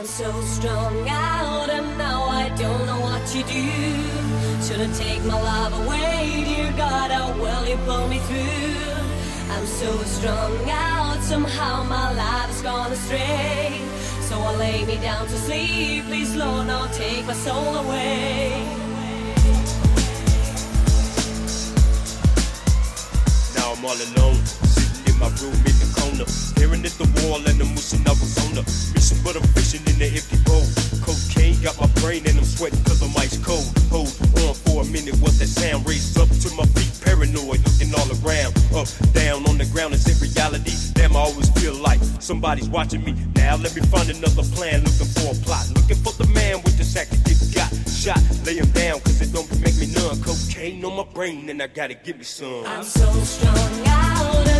I'm so strung out and now I don't know what to do. Shouldn't take my love away, dear God, oh, how will you pull me through? I'm so strung out, somehow my life's gone astray. So I lay me down to sleep, please Lord, not take my soul away. Now I'm all alone, sitting in my room in corner, staring at the wall and I'm wishing I was on the mission, but I'm fishing in the empty bowl. Cocaine got my brain and I'm sweating cause I'm ice cold. Hold on for a minute, what that sound? Raised up to my feet, paranoid, looking all around. Up, down, on the ground, is it reality? Damn, I always feel like somebody's watching me. Now let me find another plan, looking for a plot. Looking for the man with the sack that get got shot. Lay him down cause it don't make me numb. Cocaine on my brain and I gotta give me some. I'm so strung out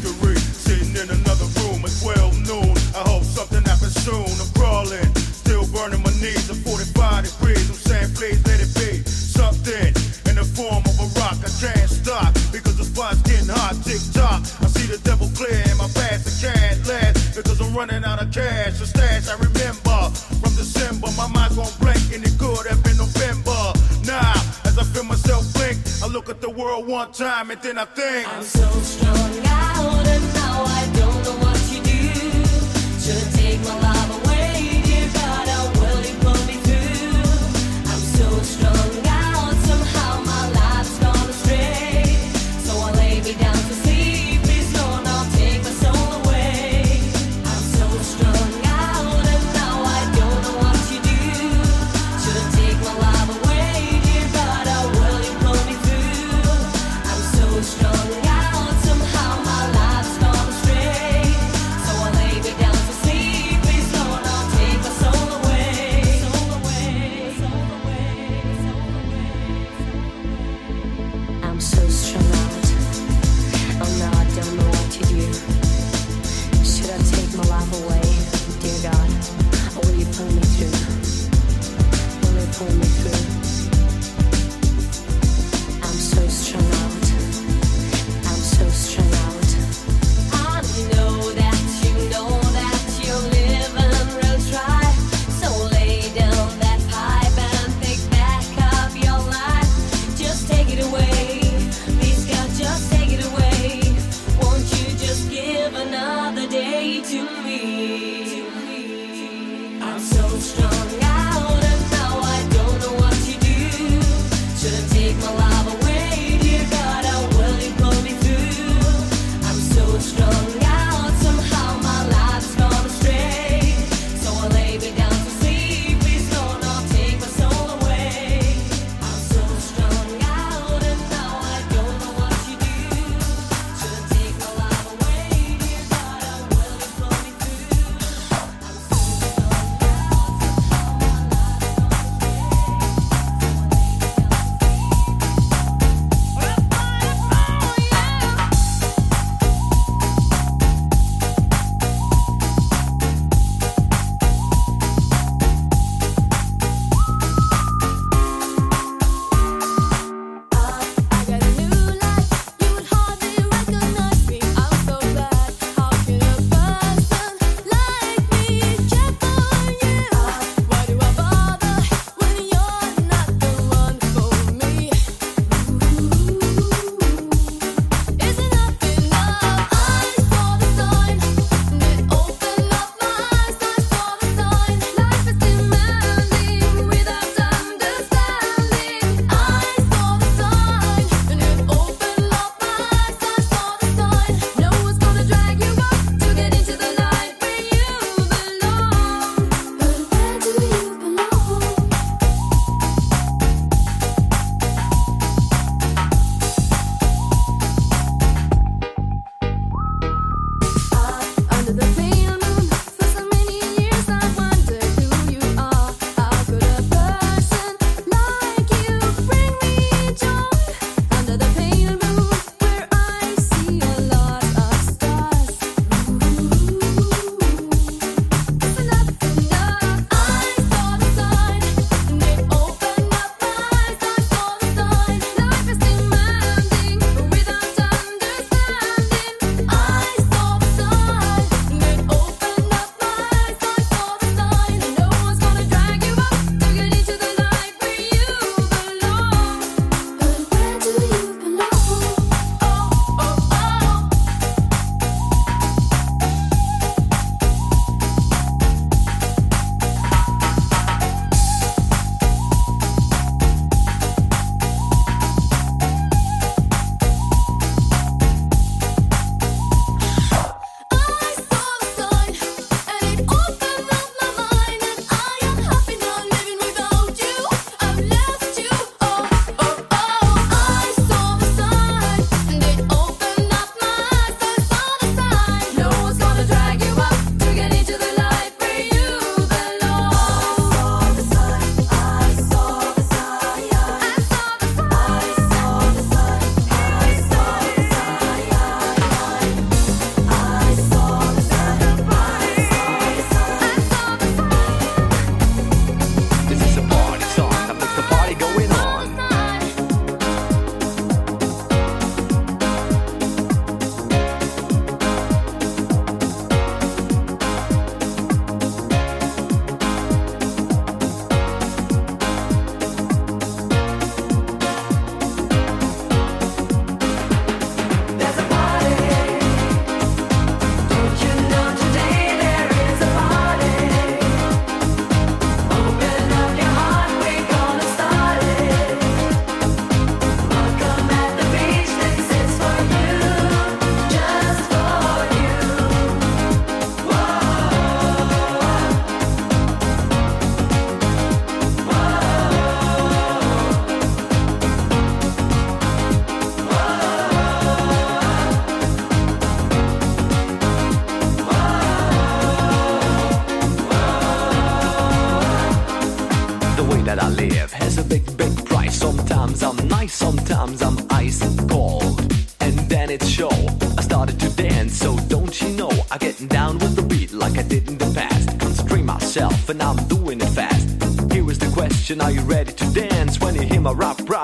one time and then I think. I'm so strung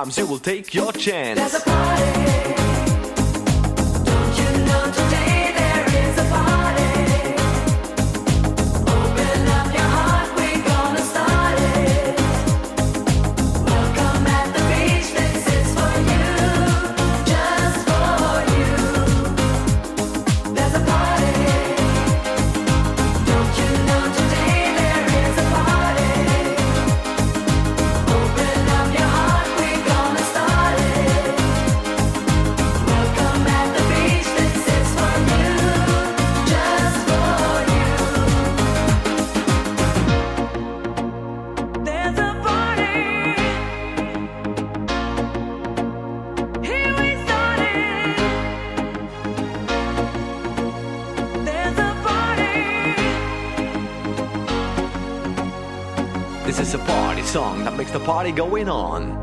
you will take your chance. going on.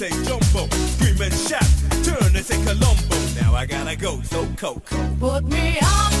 say jumbo. Scream and shout, turn and say Colombo. Now I gotta go, so Coco. Put me up.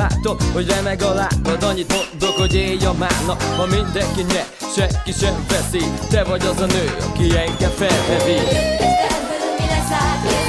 látom, hogy remeg a lábad. Annyit mondok, hogy élj a málna Ha mindenki nyer, senki sem veszi. Te vagy az a nő, aki engem felhevi mi lesz átjön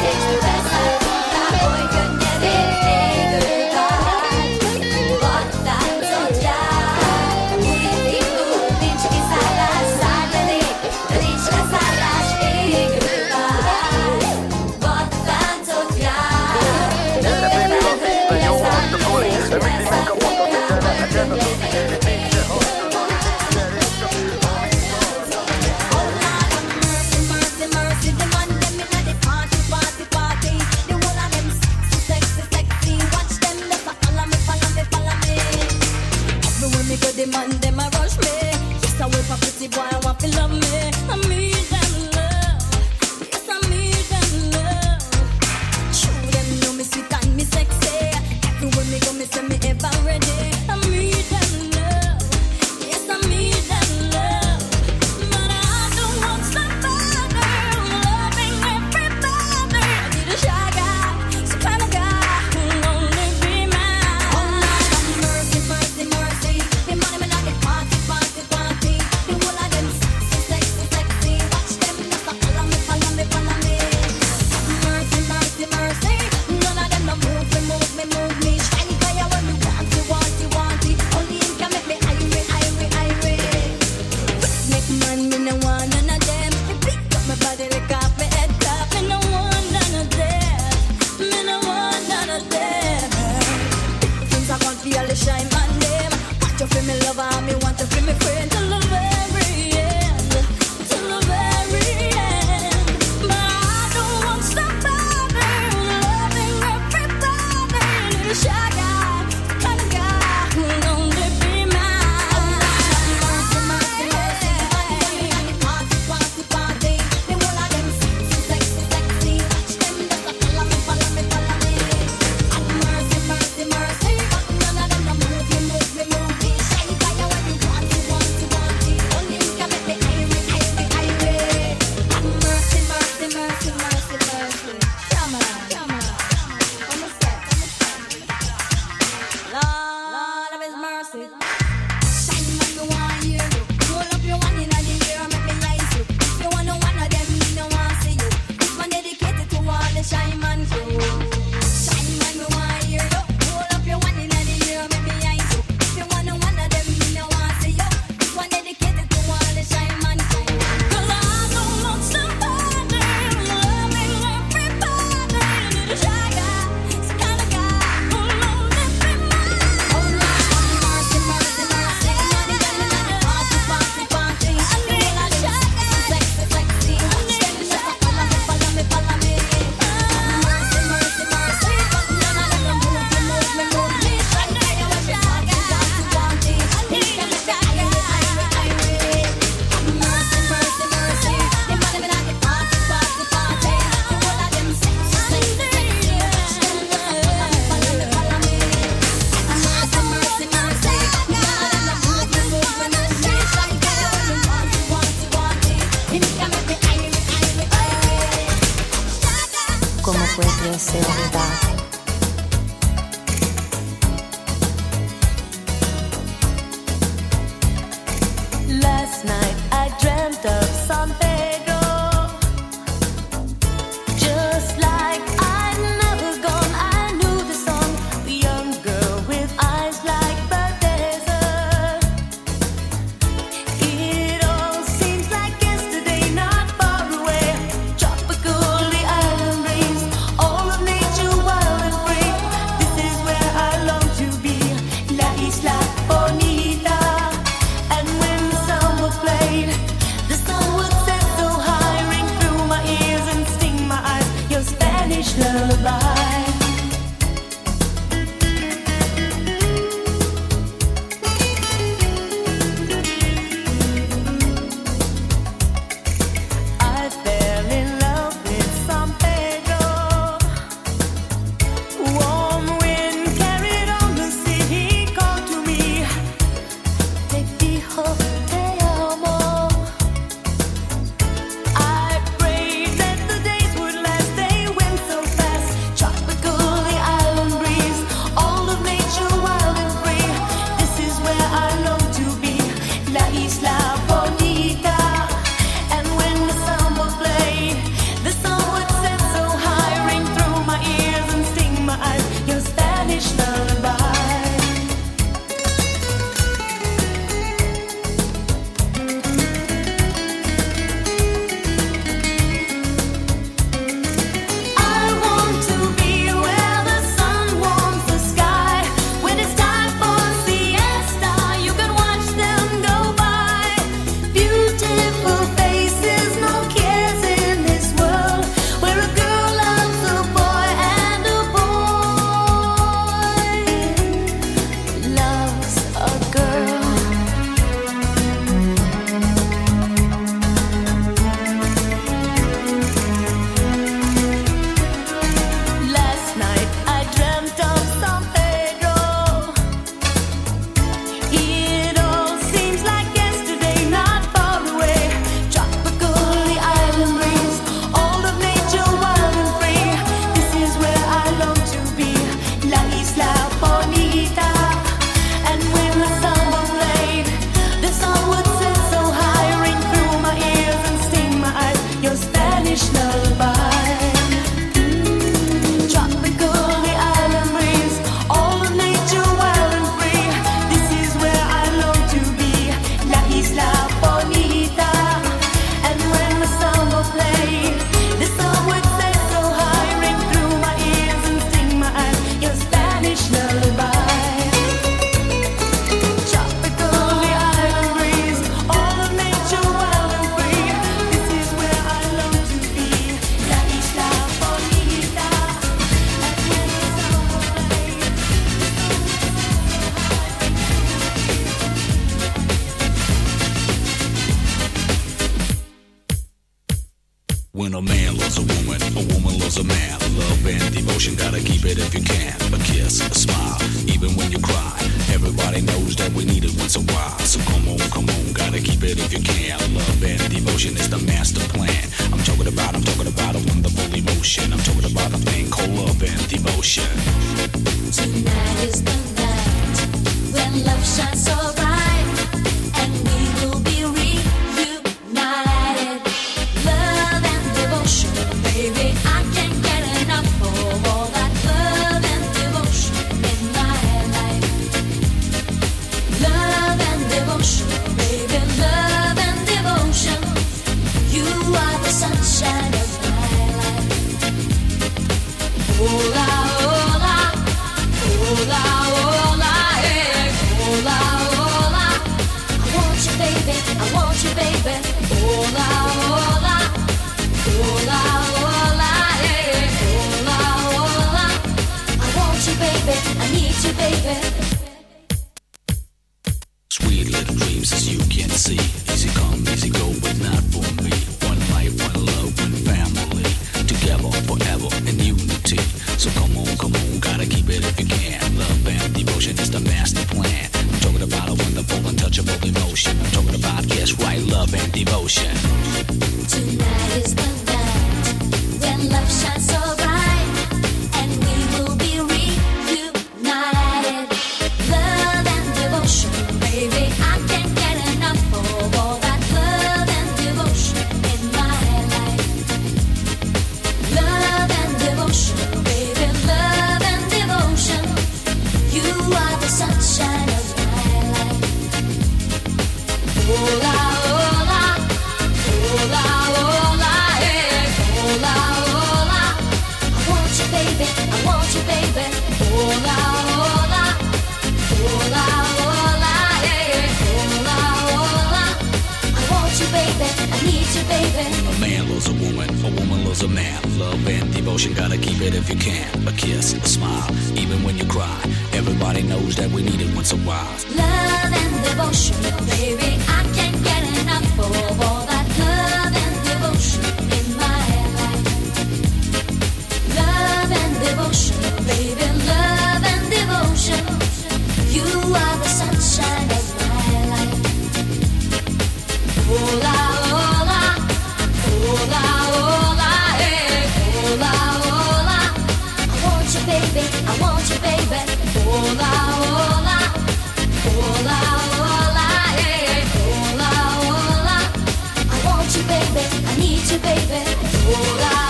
need you, baby. I need you, baby. You're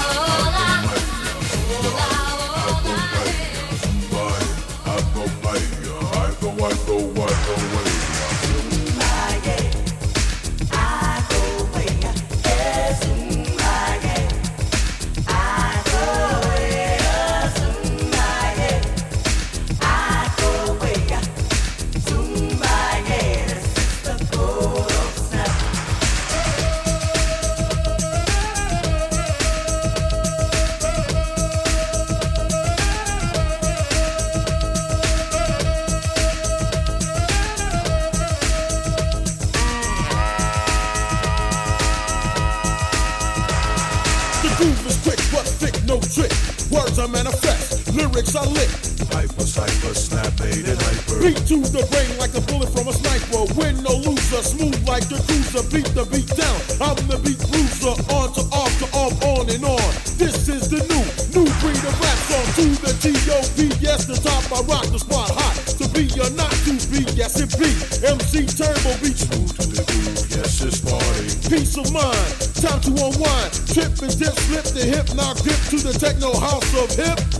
and dip, flip the hip, now dip to the techno house of hip.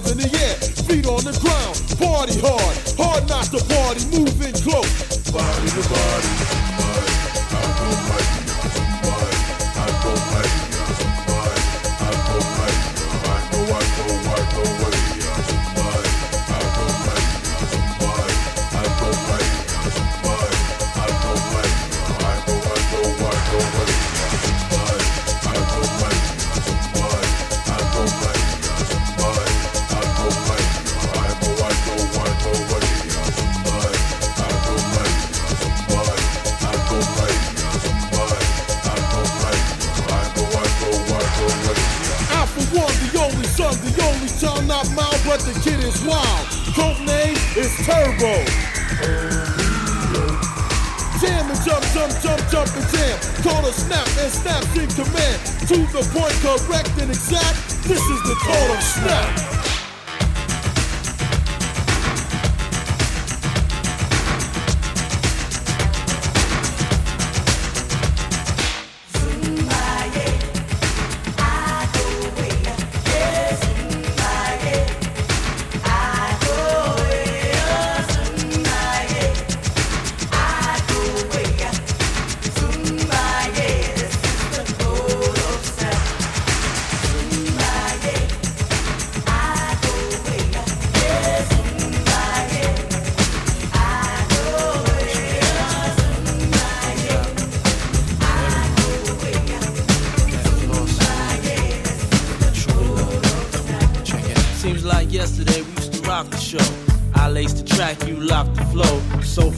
hands in the air, feet on the ground.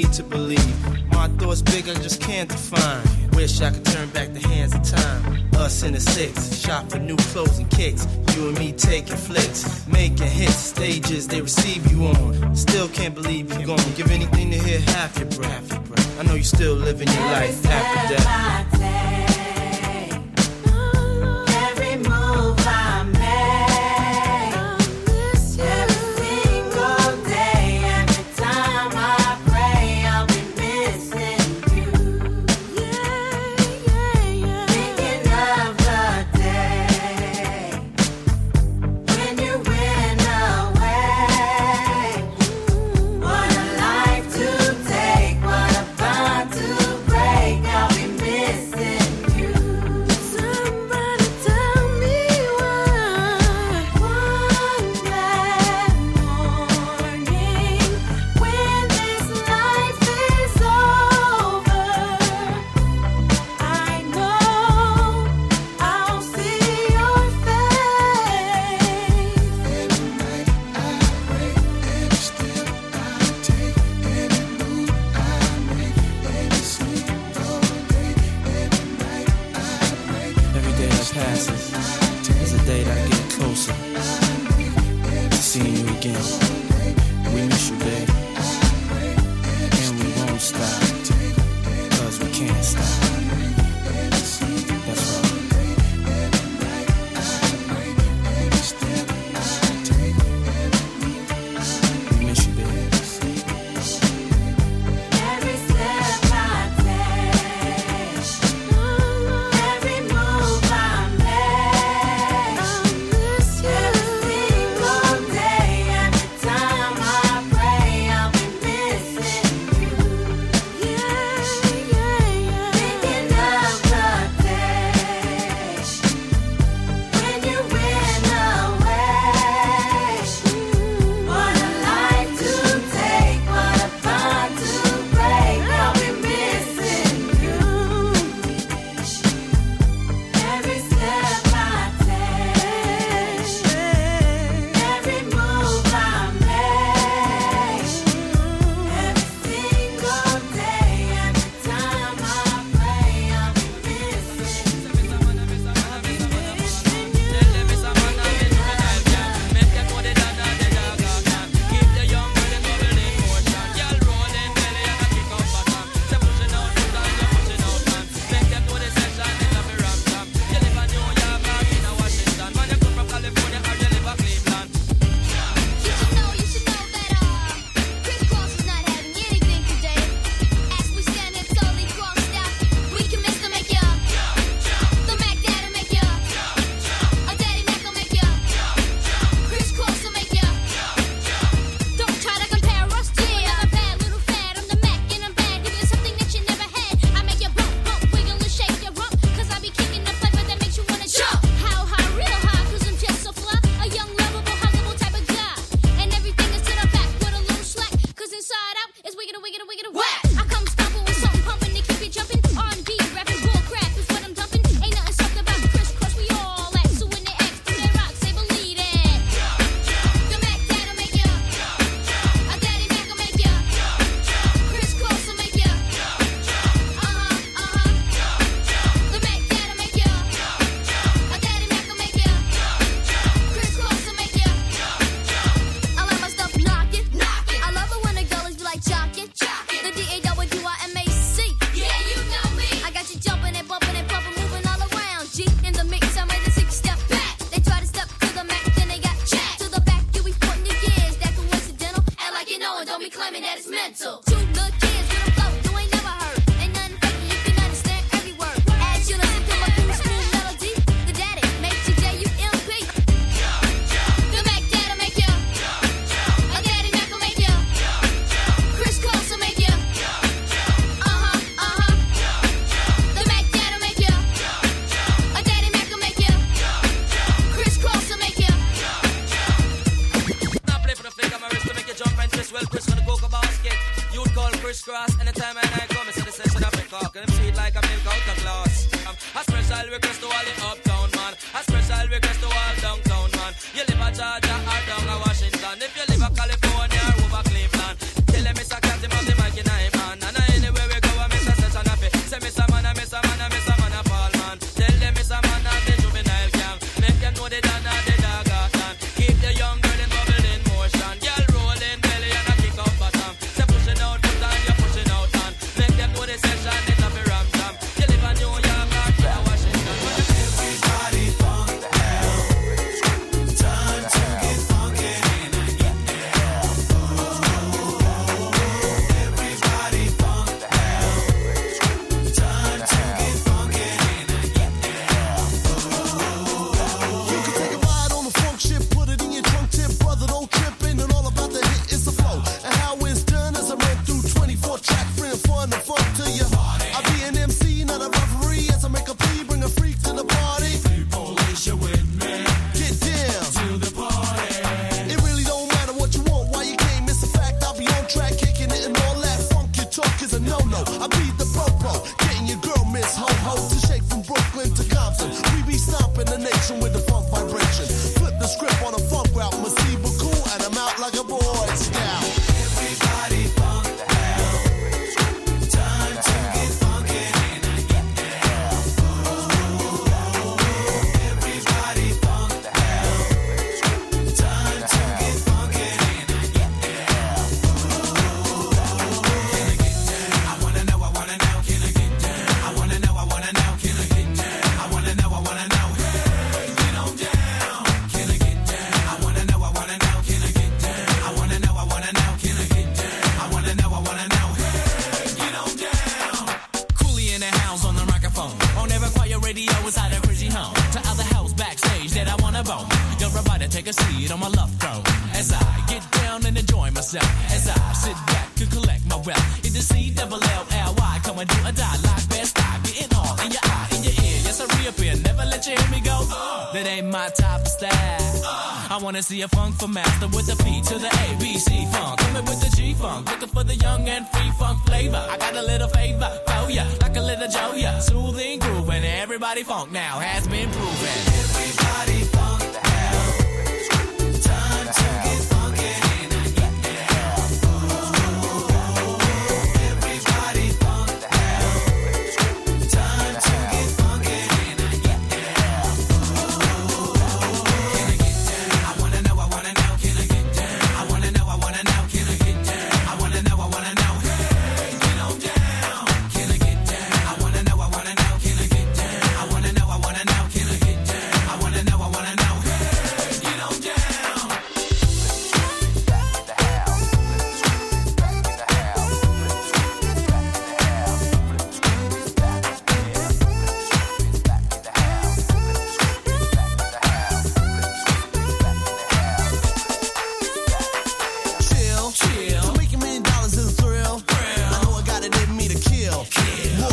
need to believe. My thoughts big, I just can't define. Wish I could turn back the hands of time. Us in the six, shop for new clothes and kicks.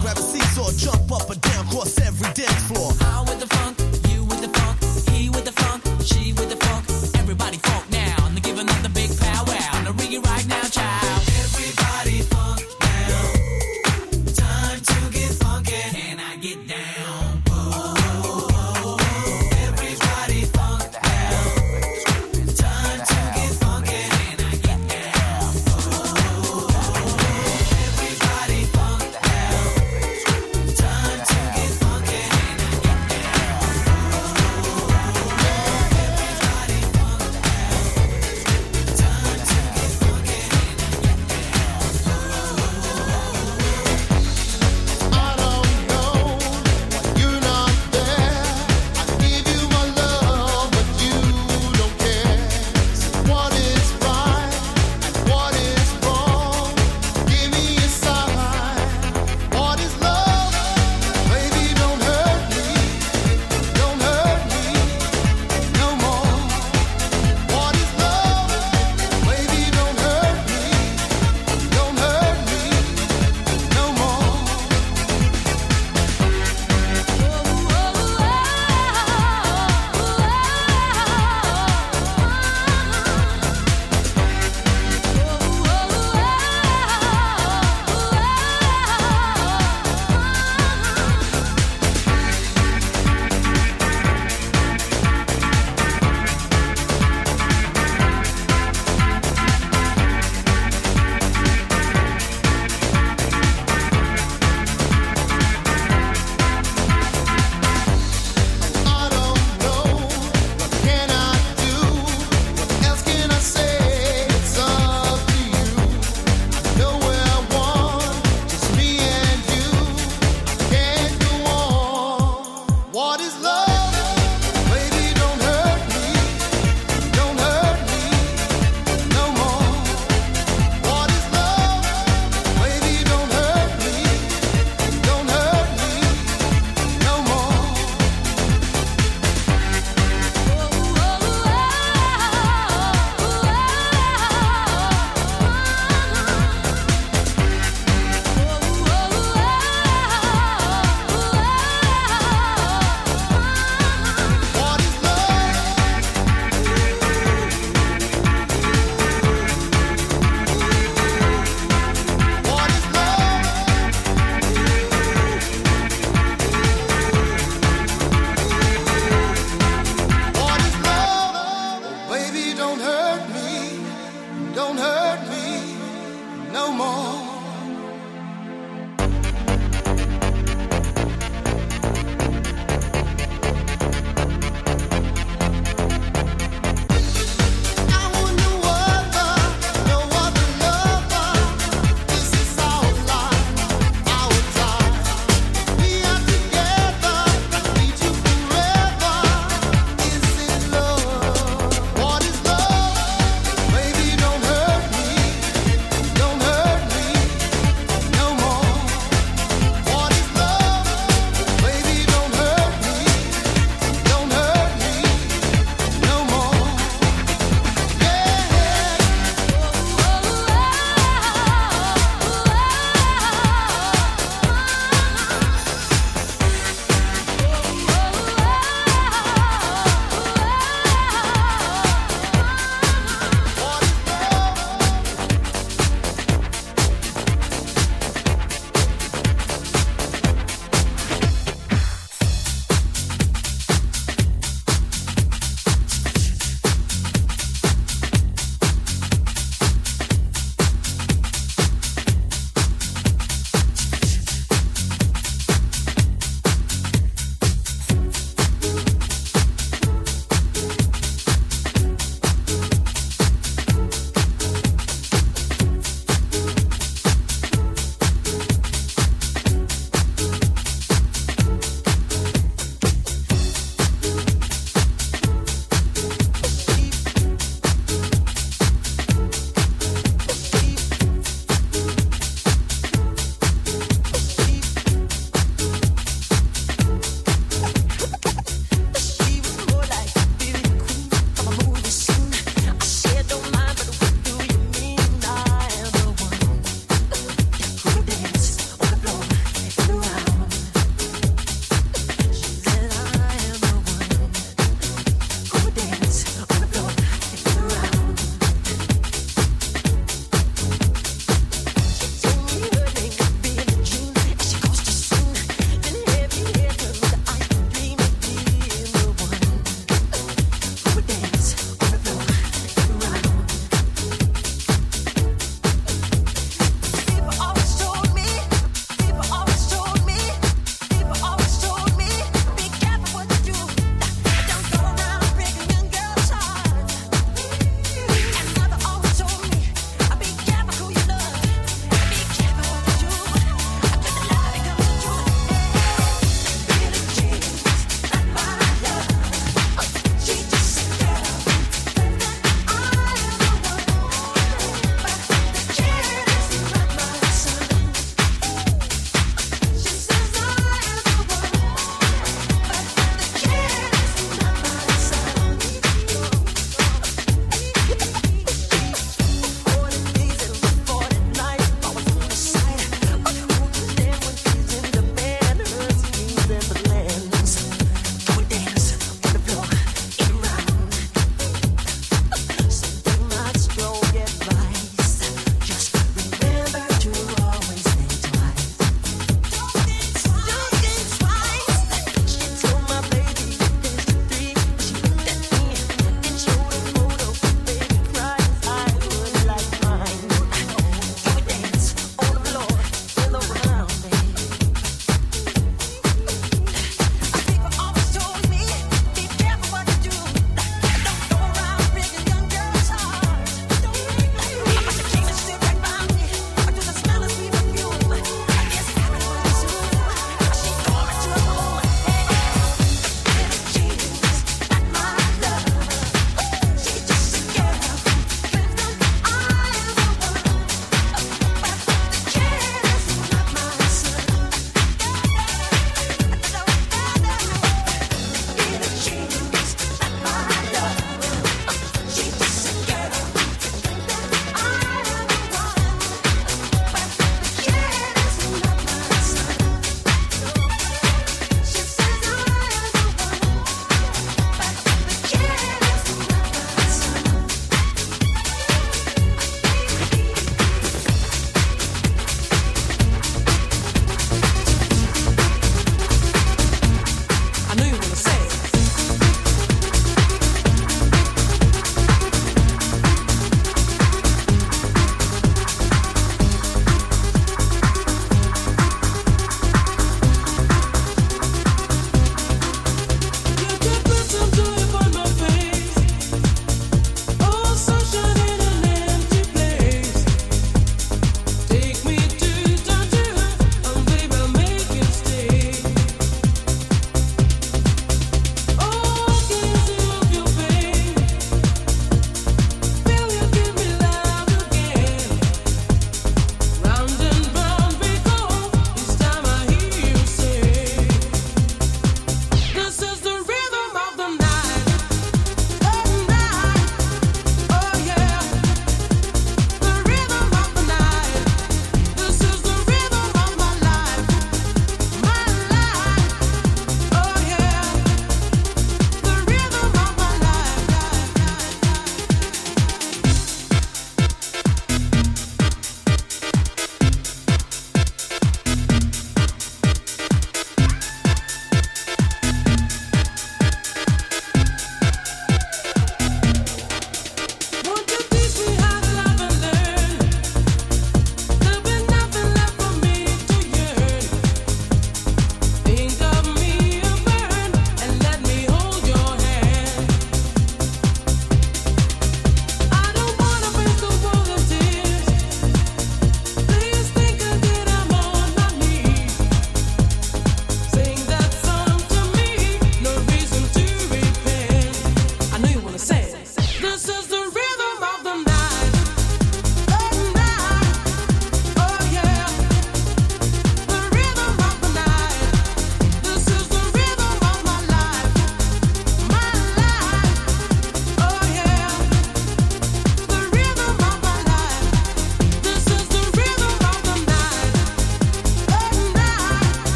grab a seesaw, jump up and down, cross every dance floor.